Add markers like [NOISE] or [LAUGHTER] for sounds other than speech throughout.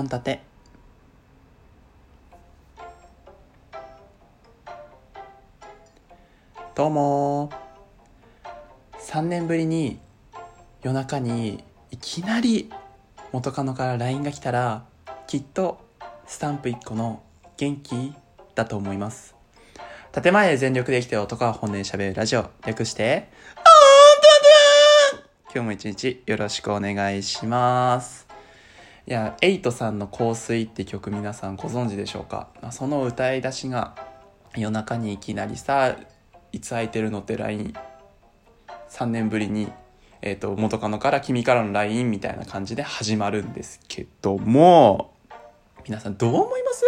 本立て。どうも。3年ぶりに夜中にいきなり元カノから LINE が来たらきっとスタンプ1個の元気だと思います。建前で全力で生きてる男は本音で喋るラジオ。略して今日も一日よろしくお願いします。いやエイトさんの「香水」って曲皆さんご存知でしょうか？その歌い出しが夜中にいきなりさ「いつ空いてるの?」って LINE3 年ぶりに、えーと、元カノから君からの LINE みたいな感じで始まるんですけども皆さんどう思います？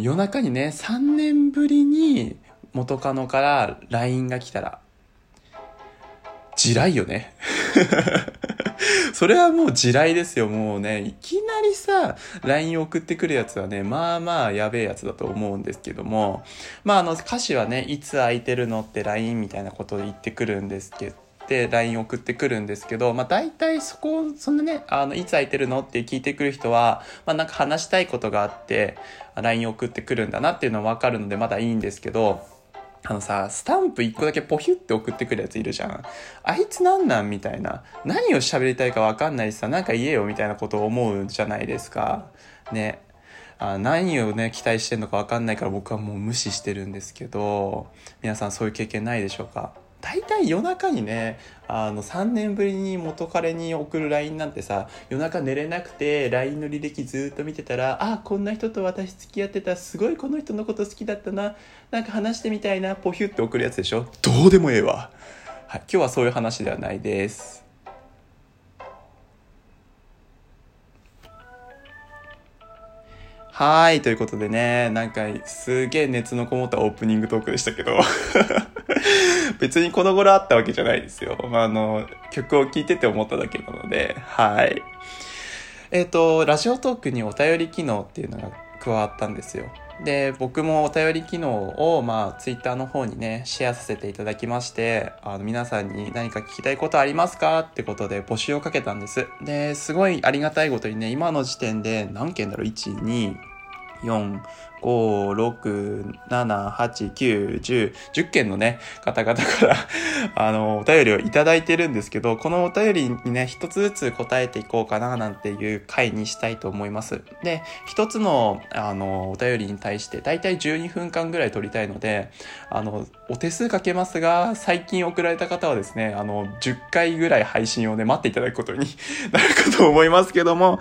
夜中にね3年ぶりに元カノから LINE が来たら地雷よね。[LAUGHS] それはもう地雷ですよ。もうね、いきなりさ、LINE 送ってくるやつはね、まあまあやべえやつだと思うんですけども、まああの歌詞はね、いつ空いてるのって LINE みたいなことを言ってくるんですけど、で LINE 送ってくるんですけど、まあ、大体そこそんなねあのいつ空いてるのって聞いてくる人は、まあ、なんか話したいことがあって LINE 送ってくるんだなっていうのは分かるのでまだいいんですけどあのさ、スタンプ1個だけポヒュって送ってくるやついるじゃん。あいつなんなんみたいな。何を喋りたいかわかんないしさ、なんか言えよみたいなことを思うじゃないですか。ね。あ何をね、期待してんのかわかんないから僕はもう無視してるんですけど、皆さんそういう経験ないでしょうか？大体夜中にねあの3年ぶりに元彼に送る LINE なんてさ夜中寝れなくて LINE の履歴ずっと見てたらあこんな人と私付き合ってたすごいこの人のこと好きだったななんか話してみたいなポヒュって送るやつでしょ？どうでもええわ、はい、今日はそういう話ではないです。はい、ということでね、なんかすげえ熱のこもったオープニングトークでしたけど。[LAUGHS] 別にこの頃あったわけじゃないですよ。あの、曲を聴いてて思っただけなので、はい。えっ、ー、と、ラジオトークにお便り機能っていうのが加わったんですよ。で、僕もお便り機能を、まあ、ツイッターの方にね、シェアさせていただきまして、あの、皆さんに何か聞きたいことありますかってことで募集をかけたんです。で、すごいありがたいことにね、今の時点で何件だろう ?1、2、4、5、6、7、8、9、10、10件のね、方々からあの、お便りをいただいてるんですけど、このお便りにね、一つずつ答えていこうかな、なんていう回にしたいと思います。で、一つの、あの、お便りに対して、だいたい12分間ぐらい取りたいので、あの、お手数かけますが、最近送られた方はですね、あの、10回ぐらい配信をね、待っていただくことに [LAUGHS] なるかと思いますけども、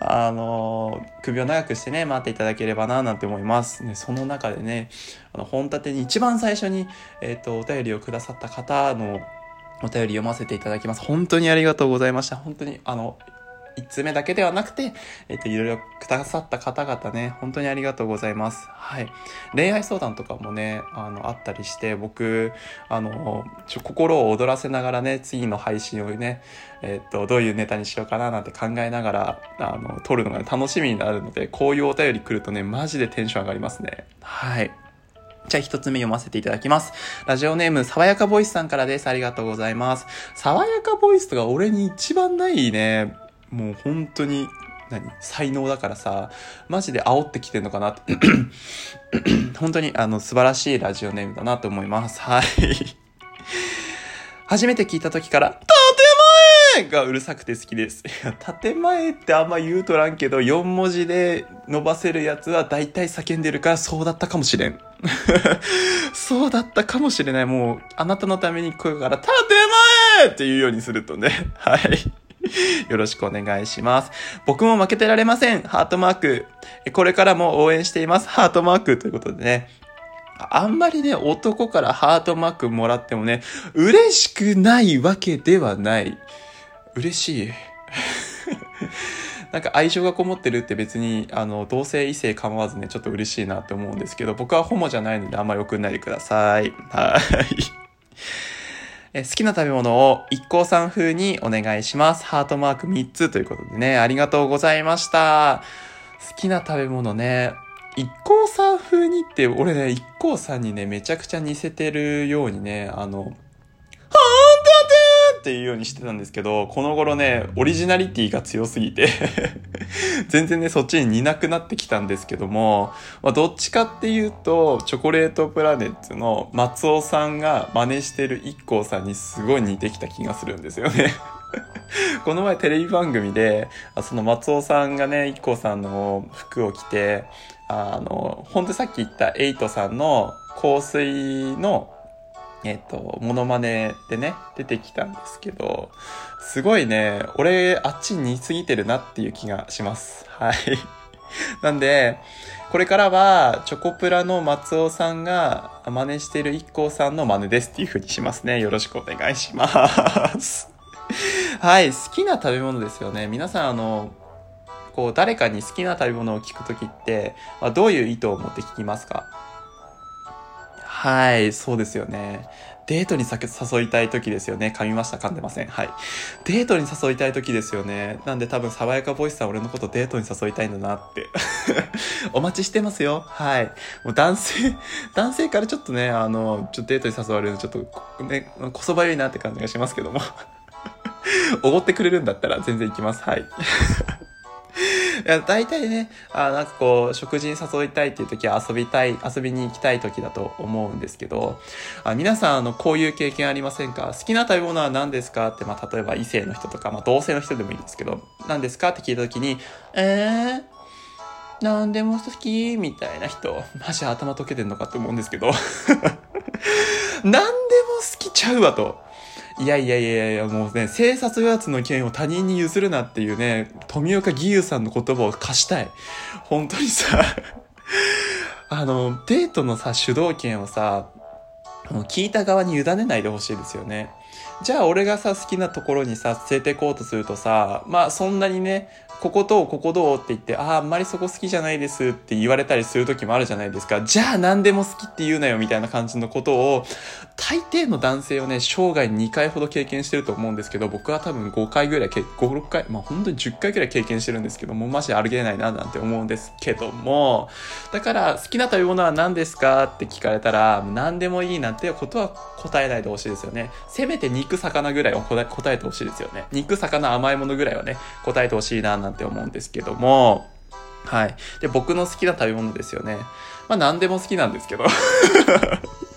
あの、首を長くしてね、待っていただければな、なんて思います。います。ね、その中でね、あの、本立てに一番最初に、えっ、ー、と、お便りをくださった方のお便り読ませていただきます。本当にありがとうございました。本当に、あの、1つ目だけではなくて、えっ、と、いろいろくださった方々ね、本当にありがとうございます。はい。恋愛相談とかもね、あの、あったりして、僕、あの、ちょ、心を躍らせながらね、次の配信をね、えっ、と、どういうネタにしようかななんて考えながら、あの、撮るのが楽しみになるので、こういうお便り来るとね、マジでテンション上がりますね。はい。じゃあ一つ目読ませていただきます。ラジオネーム、爽やかボイスさんからです。ありがとうございます。爽やかボイスとか俺に一番ないね、もう本当に、何才能だからさ、マジで煽ってきてんのかなって [CLEARS THROAT] 本当にあの素晴らしいラジオネームだなと思います。はい。初めて聞いた時から、建前がうるさくて好きです。いや、建前ってあんま言うとらんけど、4文字で伸ばせるやつは大体叫んでるからそうだったかもしれん。[LAUGHS] そうだったかもしれない。もう、あなたのために声から、建前って言うようにするとね。はい。[LAUGHS] よろしくお願いします。僕も負けてられません。ハートマーク。これからも応援しています。ハートマークということでね。あんまりね、男からハートマークもらってもね、嬉しくないわけではない。嬉しい。[LAUGHS] なんか愛情がこもってるって別に、あの、同性異性構わずね、ちょっと嬉しいなって思うんですけど、僕はホモじゃないのであんまり送んないでください。はい。え好きな食べ物を一行さん風にお願いします。ハートマーク3つということでね、ありがとうございました。好きな食べ物ね、一行さん風にって、俺ね、一行さんにね、めちゃくちゃ似せてるようにね、あの、っていうようにしてたんですけど、この頃ね、オリジナリティが強すぎて [LAUGHS] 全然ね、そっちに似なくなってきたんですけども、まあ、どっちかっていうと、チョコレートプラネッツの松尾さんが真似してる IKKO さんにすごい似てきた気がするんですよね。[LAUGHS] この前テレビ番組で、その松尾さんがね、IKKO さんの服を着て、あの、本当にさっき言ったエイトさんの香水のえっ、と、モノマネでね、出てきたんですけど、すごいね、俺、あっちに似すぎてるなっていう気がします。はい。[LAUGHS] なんで、これからは、チョコプラの松尾さんが真似してる IKKO さんの真似ですっていう風にしますね。よろしくお願いします。[LAUGHS] はい、好きな食べ物ですよね。皆さん、あの、こう、誰かに好きな食べ物を聞くときって、まあ、どういう意図を持って聞きますか？はい、そうですよね。デートに誘いたい時ですよね。噛みました、噛んでません。はい。デートに誘いたい時ですよね。なんで多分、爽やかボイスさん俺のことデートに誘いたいんだなって。[LAUGHS] お待ちしてますよ。はい。もう男性、[LAUGHS] 男性からちょっとね、あの、ちょっとデートに誘われるのちょっと、ね、こそばゆいなって感じがしますけども。[LAUGHS] おごってくれるんだったら全然行きます。はい。いや、大体ね、あなんかこう、食事に誘いたいっていう時は遊びたい、遊びに行きたい時だと思うんですけど、あ皆さん、あの、こういう経験ありませんか？好きな食べ物は何ですか？って、まあ、例えば異性の人とか、まあ、同性の人でもいいんですけど、何ですか？って聞いた時に、えー、何でも好き？みたいな人、マジ頭溶けてんのかって思うんですけど、[LAUGHS] 何でも好きちゃうわと。いやいやいやいや、もうね、生殺与圧の件を他人に譲るなっていうね、富岡義勇さんの言葉を貸したい。本当にさ [LAUGHS] あの、デートのさ、主導権をさ、聞いた側に委ねないでほしいですよね。じゃあ俺がさ、好きなところにさ、連れてこうとするとさ、まあそんなにね、ここどうここどうって言って、ああ、あんまりそこ好きじゃないですって言われたりする時もあるじゃないですか。じゃあ何でも好きって言うなよみたいな感じのことを、大抵の男性をね、生涯2回ほど経験してると思うんですけど、僕は多分5回ぐらい、5、6回、まあ本当に10回ぐらい経験してるんですけども、マジでありげないななんて思うんですけども、だから好きな食べ物は何ですかって聞かれたら、何でもいいなんてことは答えないでほしいですよね。せめて肉、魚ぐらいは答えてほしいですよね。肉、魚、甘いものぐらいはね、答えてほしいななんて思うんですけども、はい。で、僕の好きな食べ物ですよね。まあ何でも好きなんですけど [LAUGHS]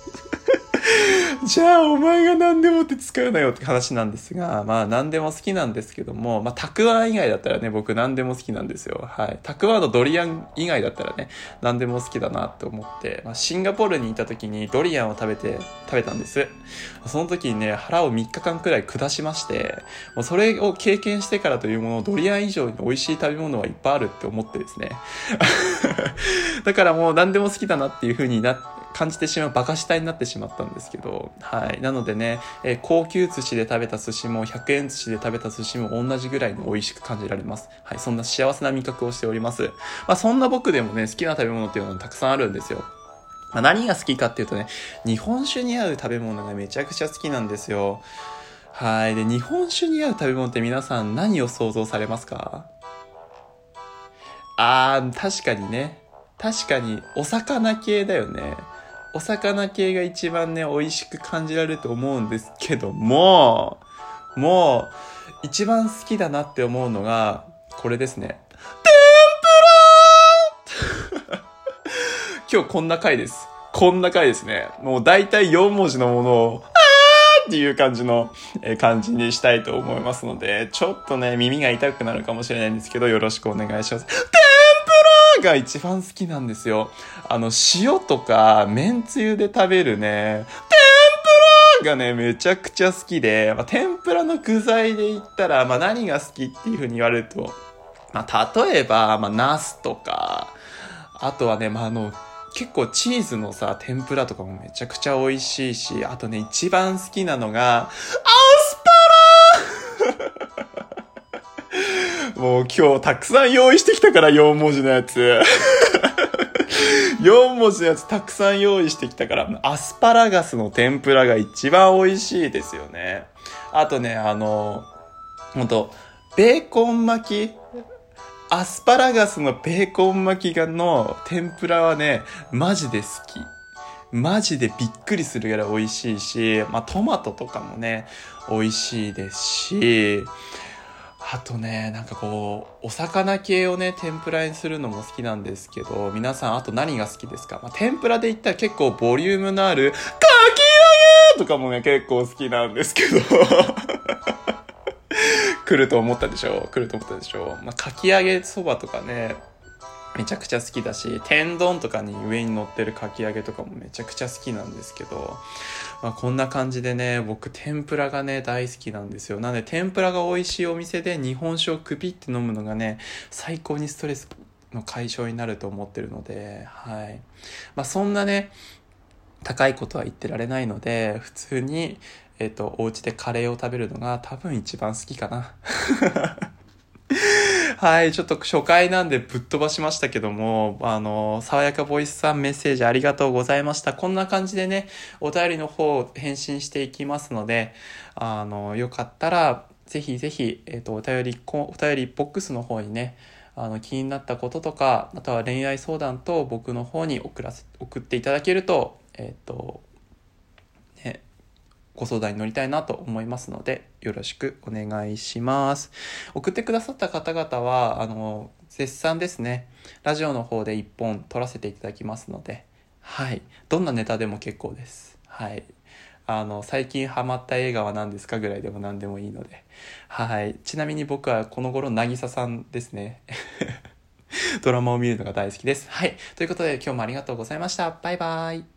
じゃあお前が何でもって使うなよって話なんですが、まあ何でも好きなんですけども、まあたくあん以外だったらね、僕何でも好きなんですよ。はい。たくあんのドリアン以外だったらね、何でも好きだなって思って、まあ、シンガポールにいた時にドリアンを食べて、食べたんです。その時にね、腹を3日間くらい下しまして、もうそれを経験してからというもの、ドリアン以上に美味しい食べ物はいっぱいあるって思ってですね。[LAUGHS] だからもう何でも好きだなっていう風になって、感じてしまうバカ舌になってしまったんですけど、はい。なのでね、えー、高級寿司で食べた寿司も100円寿司で食べた寿司も同じぐらいに美味しく感じられます。はい。そんな幸せな味覚をしております。まあそんな僕でもね、好きな食べ物っていうのはたくさんあるんですよ。まあ、何が好きかっていうとね、日本酒に合う食べ物がめちゃくちゃ好きなんですよ。はい。で、日本酒に合う食べ物って皆さん何を想像されますか？あー、確かにね。確かに、お魚系だよね。お魚系が一番ね、美味しく感じられると思うんですけども、もう、一番好きだなって思うのが、これですね。天ぷら [LAUGHS] 今日こんな回です。こんな回ですね。もう大体4文字のものを、あっていう感じの、え感じにしたいと思いますので、ちょっとね、耳が痛くなるかもしれないんですけど、よろしくお願いします。が一番好きなんですよ。あの、塩とか、めんつゆで食べるね、天ぷらがね、めちゃくちゃ好きで、まあ、天ぷらの具材で言ったら、まあ、何が好きっていう風に言われると、まあ、例えば、まあ、ナスとか、あとはね、まあ、あの、結構チーズのさ、天ぷらとかもめちゃくちゃ美味しいし、あとね、一番好きなのが、アスパラもう今日たくさん用意してきたから4文字のやつ。[LAUGHS] 4文字のやつたくさん用意してきたから、アスパラガスの天ぷらが一番美味しいですよね。あとね、あの、ほんと、ベーコン巻き？アスパラガスのベーコン巻きがの天ぷらはね、マジで好き。マジでびっくりするぐらい美味しいし、まあトマトとかもね、美味しいですし、あとね、なんかこう、お魚系をね、天ぷらにするのも好きなんですけど、皆さんあと何が好きですか、まあ、天ぷらで言ったら結構ボリュームのある、かき揚げとかもね、結構好きなんですけど。[LAUGHS] 来ると思ったでしょ？来ると思ったでしょ？まあ、かき揚げそばとかね、めちゃくちゃ好きだし、天丼とかに上に乗ってるかき揚げとかもめちゃくちゃ好きなんですけど、まあ、こんな感じでね、僕天ぷらがね、大好きなんですよ。なので天ぷらが美味しいお店で日本酒をくびって飲むのがね、最高にストレスの解消になると思ってるので、はい。まあ、そんなね、高いことは言ってられないので、普通に、えっ、ー、と、お家でカレーを食べるのが多分一番好きかな。[LAUGHS] はい、ちょっと初回なんでぶっ飛ばしましたけども、あの、爽やかボイスさんメッセージありがとうございました。こんな感じでね、お便りの方返信していきますので、あの、よかったら、ぜひぜひ、えっ、ー、と、お便り、お便りボックスの方にね、あの、気になったこととか、あとは恋愛相談と僕の方に送らせ、送っていただけると、えっ、ー、と、ご相談に乗りたいなと思いますので、よろしくお願いします。送ってくださった方々は、あの、絶賛ですね、ラジオの方で一本撮らせていただきますので、はい。どんなネタでも結構です。はい。あの、最近ハマった映画は何ですかぐらいでも何でもいいので。はい。ちなみに僕はこの頃、なぎささんですね。[LAUGHS] ドラマを見るのが大好きです。はい。ということで今日もありがとうございました。バイバイ。